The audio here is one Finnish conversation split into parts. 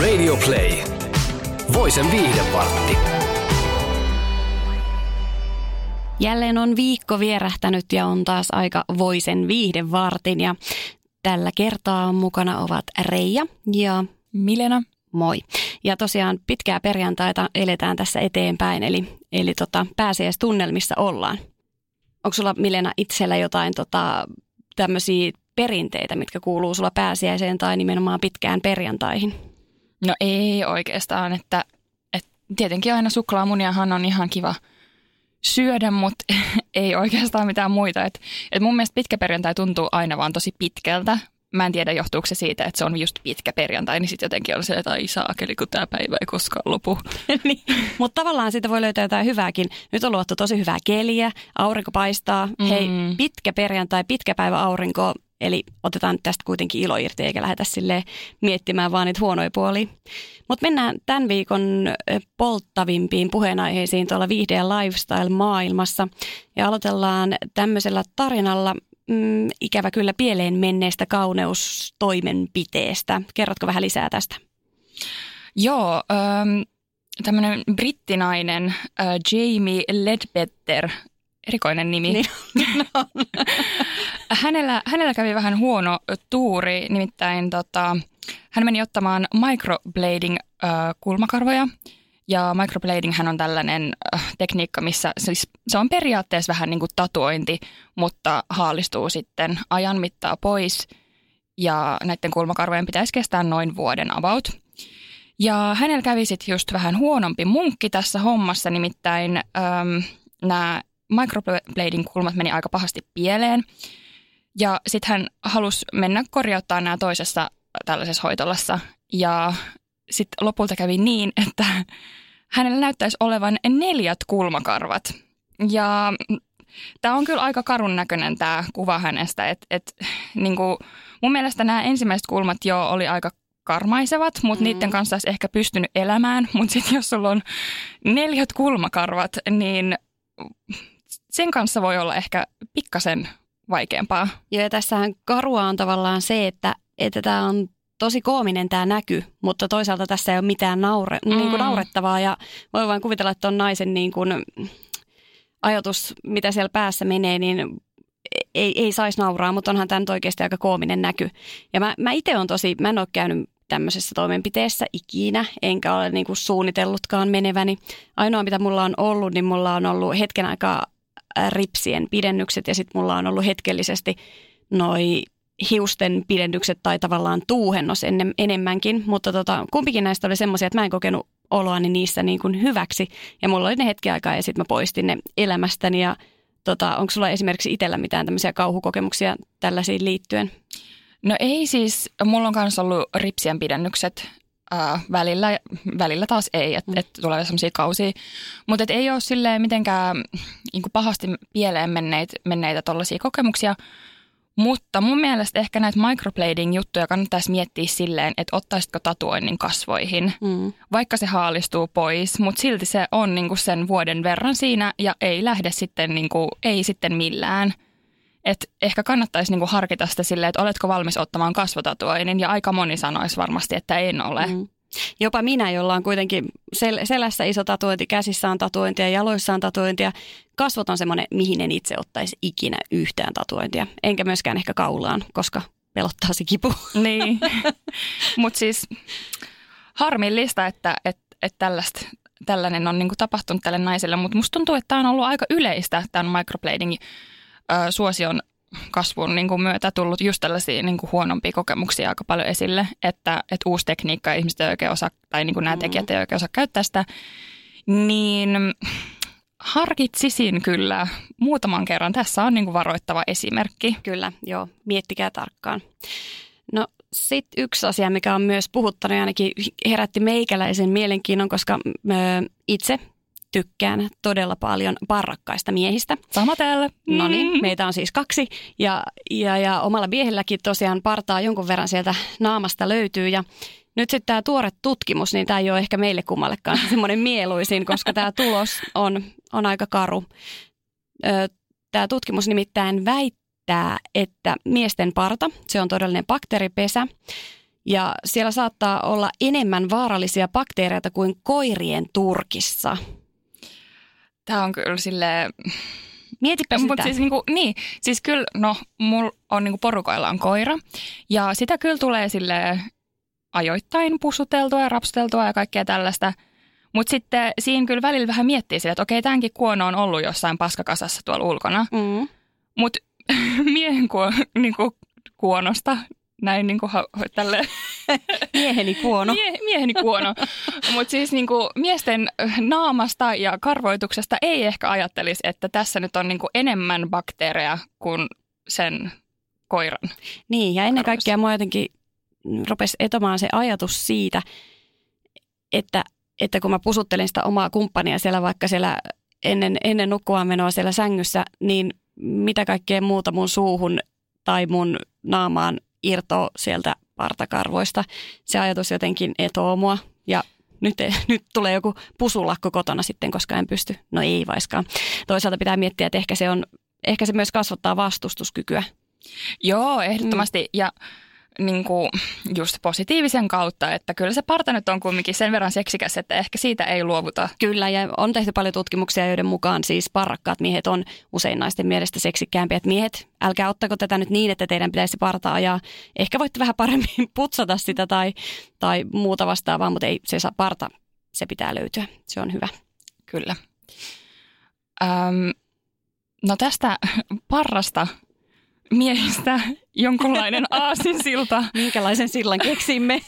Radio Play. Voisen viihdepartti. Jälleen on viikko vierähtänyt ja on taas aika voisen viihdevartin ja tällä kertaa mukana ovat Reija ja Milena. moi. Ja tosiaan pitkää perjantaita eletään tässä eteenpäin, eli, eli tota, pääsiäistunnelmissa ollaan. Onko sulla Milena itsellä jotain tota, tämmöisiä perinteitä, mitkä kuuluu sulla pääsiäiseen tai nimenomaan pitkään perjantaihin? No ei oikeastaan, että, että tietenkin aina suklaamuniahan on ihan kiva syödä, mutta ei oikeastaan mitään muita. Et, et mun mielestä pitkä perjantai tuntuu aina vaan tosi pitkältä. Mä en tiedä, johtuuko se siitä, että se on just pitkä perjantai, niin sitten jotenkin on se, että ai saakeli, kun tämä päivä ei koskaan lopu. niin. Mutta tavallaan siitä voi löytää jotain hyvääkin. Nyt on luottu tosi hyvää keliä, aurinko paistaa. Mm. Hei, pitkä perjantai, pitkä päivä aurinko, eli otetaan tästä kuitenkin ilo irti eikä lähdetä sille miettimään vaan niitä huonoja puolia. Mutta mennään tämän viikon polttavimpiin puheenaiheisiin tuolla viihde- ja lifestyle-maailmassa. Ja aloitellaan tämmöisellä tarinalla, mm, ikävä kyllä pieleen menneestä kauneustoimenpiteestä. Kerrotko vähän lisää tästä? Joo, ähm, tämmöinen brittinainen äh, Jamie Ledbetter, erikoinen nimi. Niin. hänellä, hänellä kävi vähän huono tuuri, nimittäin tota, hän meni ottamaan microblading äh, kulmakarvoja. Ja microblading hän on tällainen äh, tekniikka, missä siis se on periaatteessa vähän niin kuin tatuointi, mutta haalistuu sitten ajan mittaa pois. Ja näiden kulmakarvojen pitäisi kestää noin vuoden about. Ja hänellä kävi sitten just vähän huonompi munkki tässä hommassa, nimittäin ähm, nämä microblading kulmat meni aika pahasti pieleen. Ja sitten hän halusi mennä korjauttaa nämä toisessa tällaisessa hoitolassa. Ja sitten lopulta kävi niin, että hänellä näyttäisi olevan neljät kulmakarvat. Ja tämä on kyllä aika karun näköinen tämä kuva hänestä. Et, et, niinku, mun mielestä nämä ensimmäiset kulmat jo oli aika karmaisevat, mutta mm. niiden kanssa olisi ehkä pystynyt elämään. Mutta sitten jos sulla on neljät kulmakarvat, niin sen kanssa voi olla ehkä pikkasen vaikeampaa. Joo, ja tässähän karua on tavallaan se, että, että tämä on tosi koominen tämä näky, mutta toisaalta tässä ei ole mitään naure, mm. niin kuin naurettavaa ja voi vain kuvitella, että on naisen niin kuin ajatus, mitä siellä päässä menee, niin ei, ei saisi nauraa, mutta onhan tämä nyt oikeasti aika koominen näky. Ja mä, mä itse on tosi, mä en ole käynyt tämmöisessä toimenpiteessä ikinä, enkä ole niin kuin suunnitellutkaan meneväni. Ainoa, mitä mulla on ollut, niin mulla on ollut hetken aikaa ripsien pidennykset. Ja sitten mulla on ollut hetkellisesti noi hiusten pidennykset tai tavallaan tuuhennos ennen, enemmänkin, mutta tota, kumpikin näistä oli semmoisia, että mä en kokenut oloani niissä niin kuin hyväksi. Ja mulla oli ne hetki aikaa ja sitten mä poistin ne elämästäni. Ja tota, onko sulla esimerkiksi itsellä mitään tämmöisiä kauhukokemuksia tällaisiin liittyen? No ei siis, mulla on myös ollut ripsien pidennykset äh, välillä, välillä taas ei, että mm. et tulee sellaisia kausia. Mutta ei ole silleen mitenkään niin pahasti pieleen menneitä, menneitä tollaisia kokemuksia. Mutta mun mielestä ehkä näitä microblading-juttuja kannattaisi miettiä silleen, että ottaisitko tatuoinnin kasvoihin, mm. vaikka se haalistuu pois, mutta silti se on niinku sen vuoden verran siinä ja ei lähde sitten, niinku, ei sitten millään. Et ehkä kannattaisi niinku harkita sitä silleen, että oletko valmis ottamaan kasvotatuoinnin ja aika moni sanoisi varmasti, että en ole. Mm. Jopa minä, jolla on kuitenkin sel- selässä iso tatuointi, käsissä on tatuointia, jaloissa on tatuointia. Kasvot on semmoinen, mihin en itse ottaisi ikinä yhtään tatuointia. Enkä myöskään ehkä kaulaan, koska pelottaa se kipu. Niin, mutta siis harmillista, että, että, että tällaista, tällainen on niinku tapahtunut tälle naiselle, mutta musta tuntuu, että tämä on ollut aika yleistä, tämän microblading suosion kasvun niin kuin myötä tullut just tällaisia niin kuin huonompia kokemuksia aika paljon esille, että, että uusi tekniikka ja ihmiset ei oikein osaa, tai niin kuin nämä mm. tekijät ei oikein osaa käyttää sitä, niin harkitsisin kyllä muutaman kerran. Tässä on niin kuin varoittava esimerkki. Kyllä, joo. Miettikää tarkkaan. No sitten yksi asia, mikä on myös puhuttanut ja ainakin herätti meikäläisen mielenkiinnon, koska ö, itse tykkään todella paljon parrakkaista miehistä. Sama täällä. No niin, meitä on siis kaksi ja, ja, ja omalla miehelläkin tosiaan partaa jonkun verran sieltä naamasta löytyy ja nyt sitten tämä tuore tutkimus, niin tämä ei ole ehkä meille kummallekaan semmoinen mieluisin, koska tämä tulos on, on aika karu. Tämä tutkimus nimittäin väittää, että miesten parta, se on todellinen bakteeripesä, ja siellä saattaa olla enemmän vaarallisia bakteereita kuin koirien turkissa. Tämä on kyllä sille Mietipä sitä. Siis, niinku, niin, siis kyllä, no, mulla on niinku porukoilla on koira. Ja sitä kyllä tulee sille ajoittain pussuteltua ja rapsuteltua ja kaikkea tällaista. Mutta sitten siinä kyllä välillä vähän miettii sille, että okei, tämänkin kuono on ollut jossain paskakasassa tuolla ulkona. Mm. Mutta miehen kuo, niinku, kuonosta, näin niinku, tälle Mieheni kuono. Mie, mieheni kuono. Mutta siis niinku, miesten naamasta ja karvoituksesta ei ehkä ajattelisi, että tässä nyt on niinku enemmän bakteereja kuin sen koiran. Niin, ja ennen kaikkea mua jotenkin rupesi etomaan se ajatus siitä, että, että kun mä pusuttelin sitä omaa kumppania siellä vaikka siellä ennen, ennen nukkumaan menoa siellä sängyssä, niin mitä kaikkea muuta mun suuhun tai mun naamaan irtoaa sieltä partakarvoista. Se ajatus jotenkin etoo mua ja nyt, nyt tulee joku pusulakko kotona sitten, koska en pysty. No ei vaiskaan. Toisaalta pitää miettiä, että ehkä se, on, ehkä se myös kasvattaa vastustuskykyä. Joo, ehdottomasti. Mm. Ja niin kuin just positiivisen kautta, että kyllä se parta nyt on kumminkin sen verran seksikäs, että ehkä siitä ei luovuta. Kyllä, ja on tehty paljon tutkimuksia, joiden mukaan siis parrakkaat miehet on usein naisten mielestä seksikkäämpiä. Että miehet, älkää ottako tätä nyt niin, että teidän pitäisi partaa ja ehkä voitte vähän paremmin putsata sitä tai, tai muuta vastaavaa, mutta ei se saa parta, se pitää löytyä. Se on hyvä. Kyllä. Öm, no tästä parrasta miehistä jonkunlainen aasinsilta. Minkälaisen sillan keksimme?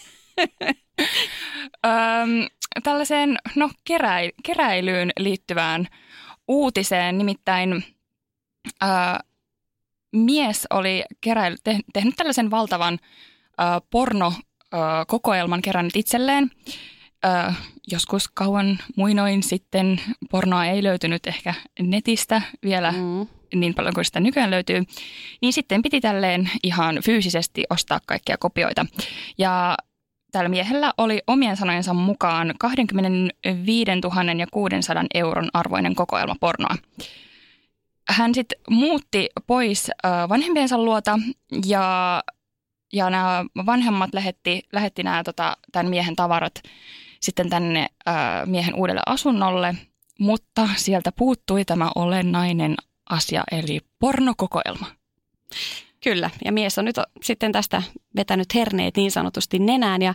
Öm, tällaiseen no, keräi, keräilyyn liittyvään uutiseen, nimittäin ö, mies oli keräily, te, tehnyt tällaisen valtavan ö, pornokokoelman kerännyt itselleen. Ö, joskus kauan muinoin sitten pornoa ei löytynyt ehkä netistä vielä Mm. Niin paljon kuin sitä nykyään löytyy, niin sitten piti tälleen ihan fyysisesti ostaa kaikkia kopioita. Ja tällä miehellä oli omien sanojensa mukaan 25 600 euron arvoinen kokoelma pornoa. Hän sitten muutti pois vanhempiensa luota ja, ja nämä vanhemmat lähetti, lähetti nämä, tota, tämän miehen tavarat sitten tänne äh, miehen uudelle asunnolle, mutta sieltä puuttui tämä olennainen asia, eli pornokokoelma. Kyllä, ja mies on nyt sitten tästä vetänyt herneet niin sanotusti nenään ja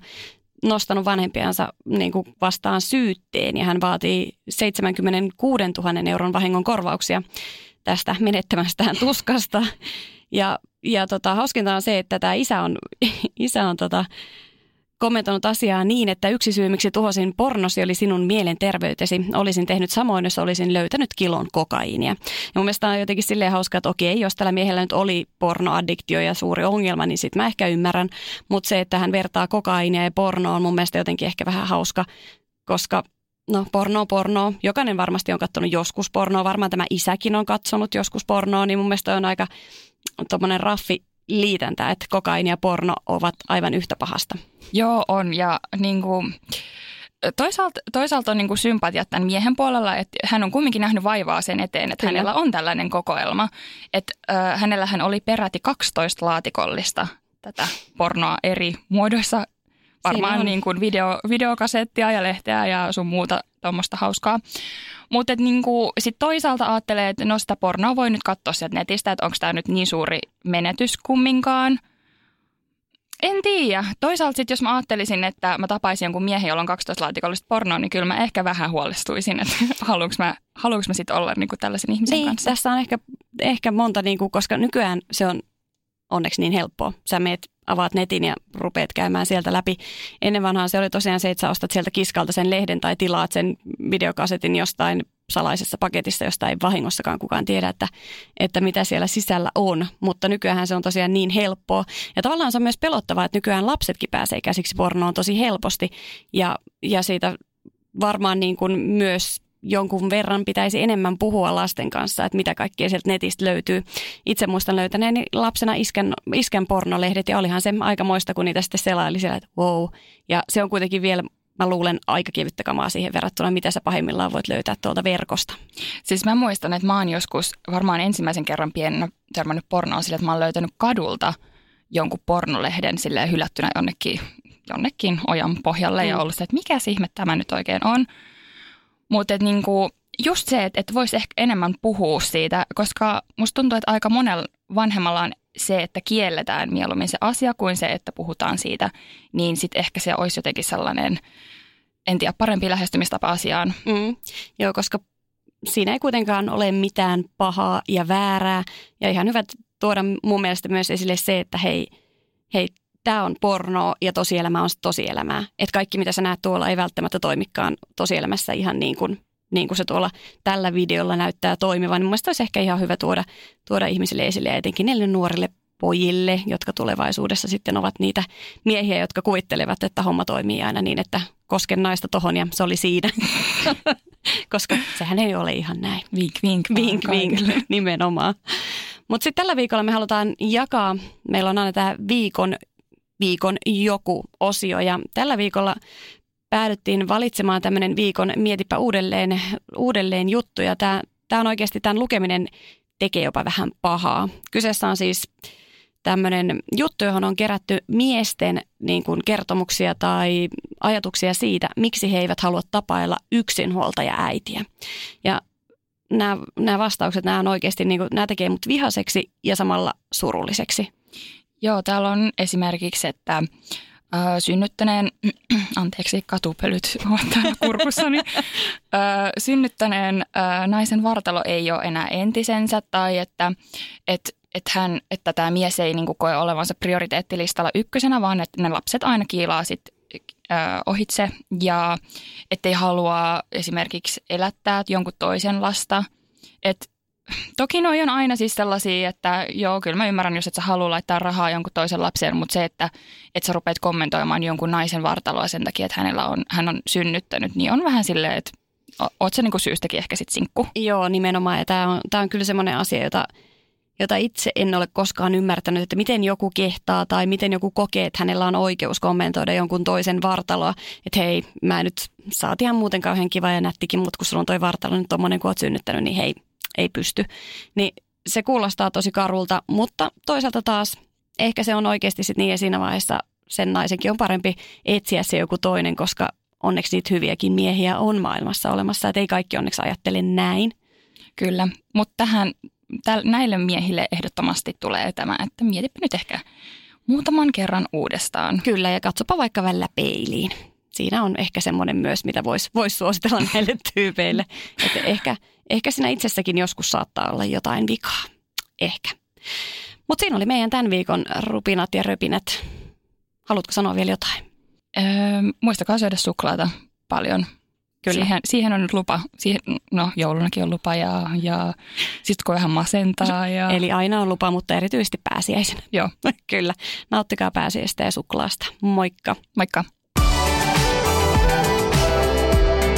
nostanut vanhempiansa niin kuin vastaan syytteen ja hän vaatii 76 000 euron vahingon korvauksia tästä menettämästään tuskasta. Ja, ja tota, hauskinta on se, että tämä isä on, isä on tota, kommentoinut asiaa niin, että yksi syy, miksi tuhosin pornosi, oli sinun mielenterveytesi. Olisin tehnyt samoin, jos olisin löytänyt kilon kokaiinia. Ja mun mielestä on jotenkin silleen hauska, että okei, jos tällä miehellä nyt oli pornoaddiktio ja suuri ongelma, niin sit mä ehkä ymmärrän. Mutta se, että hän vertaa kokaiinia ja pornoa on mun mielestä jotenkin ehkä vähän hauska, koska No porno, porno. Jokainen varmasti on katsonut joskus pornoa. Varmaan tämä isäkin on katsonut joskus pornoa, niin mun mielestä on aika tuommoinen raffi liitäntä, että kokaini ja porno ovat aivan yhtä pahasta. Joo, on. Ja niin kuin, toisaalta, toisaalta on niin kuin sympatiat tämän miehen puolella, että hän on kumminkin nähnyt vaivaa sen eteen, että Kyllä. hänellä on tällainen kokoelma. Että äh, hänellähän oli peräti 12 laatikollista tätä pornoa eri muodoissa. Varmaan on. niin kuin video, videokasettia ja lehteä ja sun muuta tuommoista hauskaa. Mutta niinku, sitten toisaalta ajattelee, että no sitä pornoa voi nyt katsoa sieltä netistä, että onko tämä nyt niin suuri menetys kumminkaan. En tiedä. Toisaalta sitten jos mä ajattelisin, että mä tapaisin jonkun miehen, jolla on 12 laatikollista pornoa, niin kyllä mä ehkä vähän huolestuisin, että haluanko mä, haluanko mä sitten olla niinku tällaisen ihmisen Niin, kanssa. tässä on ehkä, ehkä monta, niin kuin, koska nykyään se on onneksi niin helppoa. Sä meet, avaat netin ja rupeat käymään sieltä läpi. Ennen vanhaan se oli tosiaan se, että sä ostat sieltä kiskalta sen lehden tai tilaat sen videokasetin jostain salaisessa paketissa, josta ei vahingossakaan kukaan tiedä, että, että mitä siellä sisällä on. Mutta nykyään se on tosiaan niin helppoa. Ja tavallaan se on myös pelottavaa, että nykyään lapsetkin pääsee käsiksi pornoon tosi helposti. Ja, ja siitä varmaan niin kuin myös jonkun verran pitäisi enemmän puhua lasten kanssa, että mitä kaikkea sieltä netistä löytyy. Itse muistan löytäneeni lapsena isken, isken pornolehdet ja olihan se aika moista, kun niitä sitten selaili siellä, että wow. Ja se on kuitenkin vielä mä luulen aika kevyttä kamaa siihen verrattuna, mitä sä pahimmillaan voit löytää tuolta verkosta. Siis mä muistan, että mä oon joskus varmaan ensimmäisen kerran pienenä törmännyt pornoon sille, että mä oon löytänyt kadulta jonkun pornolehden sille hylättynä jonnekin, jonnekin ojan pohjalle mm. ja ollut se, että mikä ihme tämä nyt oikein on. Mutta niinku, just se, että et voisi ehkä enemmän puhua siitä, koska musta tuntuu, että aika monella vanhemmalla on se, että kielletään mieluummin se asia kuin se, että puhutaan siitä, niin sitten ehkä se olisi jotenkin sellainen, en tiedä, parempi lähestymistapa asiaan. Mm. Joo, koska siinä ei kuitenkaan ole mitään pahaa ja väärää. Ja ihan hyvä tuoda mun mielestä myös esille se, että hei, hei tämä on porno ja tosielämä on tosielämää. Että kaikki mitä sä näet tuolla ei välttämättä toimikaan tosielämässä ihan niin kuin, niin kuin se tuolla tällä videolla näyttää toimivan. Mielestäni olisi ehkä ihan hyvä tuoda, tuoda ihmisille esille ja etenkin niille nuorille pojille, jotka tulevaisuudessa sitten ovat niitä miehiä, jotka kuvittelevat, että homma toimii aina niin, että kosken naista tohon ja se oli siinä. Koska sehän ei ole ihan näin. Vink, vink. Vink, vink, nimenomaan. Mutta sitten tällä viikolla me halutaan jakaa, meillä on aina tämä viikon viikon joku osio. Ja tällä viikolla päädyttiin valitsemaan tämmöinen viikon mietipä uudelleen, uudelleen juttu. Ja tämä, tämä on oikeasti, tämän lukeminen tekee jopa vähän pahaa. Kyseessä on siis tämmöinen juttu, johon on kerätty miesten niin kuin kertomuksia tai ajatuksia siitä, miksi he eivät halua tapailla yksinhuoltaja äitiä. Ja nämä, nämä vastaukset, nämä on oikeasti, niin kuin, nämä tekee mut vihaseksi ja samalla surulliseksi. Joo, täällä on esimerkiksi, että synnyttäneen, anteeksi katupölyt täällä kurkussani, äh, synnyttäneen naisen vartalo ei ole enää entisensä tai että et, et hän, että tämä mies ei niinku koe olevansa prioriteettilistalla ykkösenä, vaan että ne lapset aina kiilaa sit ohitse ja ettei halua esimerkiksi elättää jonkun toisen lasta. Että Toki noi on aina siis sellaisia, että joo, kyllä mä ymmärrän, jos et sä halua laittaa rahaa jonkun toisen lapseen, mutta se, että, että sä rupeat kommentoimaan jonkun naisen vartaloa sen takia, että hänellä on, hän on synnyttänyt, niin on vähän silleen, että oot sä niinku syystäkin ehkä sit sinkku? Joo, nimenomaan. Ja tämä on, tää on kyllä semmoinen asia, jota, jota itse en ole koskaan ymmärtänyt, että miten joku kehtaa tai miten joku kokee, että hänellä on oikeus kommentoida jonkun toisen vartaloa. Että hei, mä nyt saat ihan muuten kauhean kiva ja nättikin, mutta kun sulla on toi vartalo nyt tommonen, kun oot synnyttänyt, niin hei, ei pysty. Niin se kuulostaa tosi karulta, mutta toisaalta taas ehkä se on oikeasti sitten niin ja siinä vaiheessa sen naisenkin on parempi etsiä se joku toinen, koska onneksi niitä hyviäkin miehiä on maailmassa olemassa, että ei kaikki onneksi ajattele näin. Kyllä, mutta tähän täl, näille miehille ehdottomasti tulee tämä, että mietipä nyt ehkä muutaman kerran uudestaan. Kyllä, ja katsopa vaikka välillä peiliin. Siinä on ehkä semmoinen myös, mitä voisi vois suositella näille tyypeille. Että ehkä, ehkä siinä itsessäkin joskus saattaa olla jotain vikaa. Ehkä. Mutta siinä oli meidän tämän viikon rupinat ja röpinät. Haluatko sanoa vielä jotain? Öö, muistakaa syödä suklaata paljon. Kyllä. Siihen, siihen on nyt lupa. Siihen, no joulunakin on lupa ja, ja sitten kun vähän masentaa. Ja... Eli aina on lupa, mutta erityisesti pääsiäisenä. Joo. Kyllä. Nauttikaa pääsiäistä ja suklaasta. Moikka. Moikka.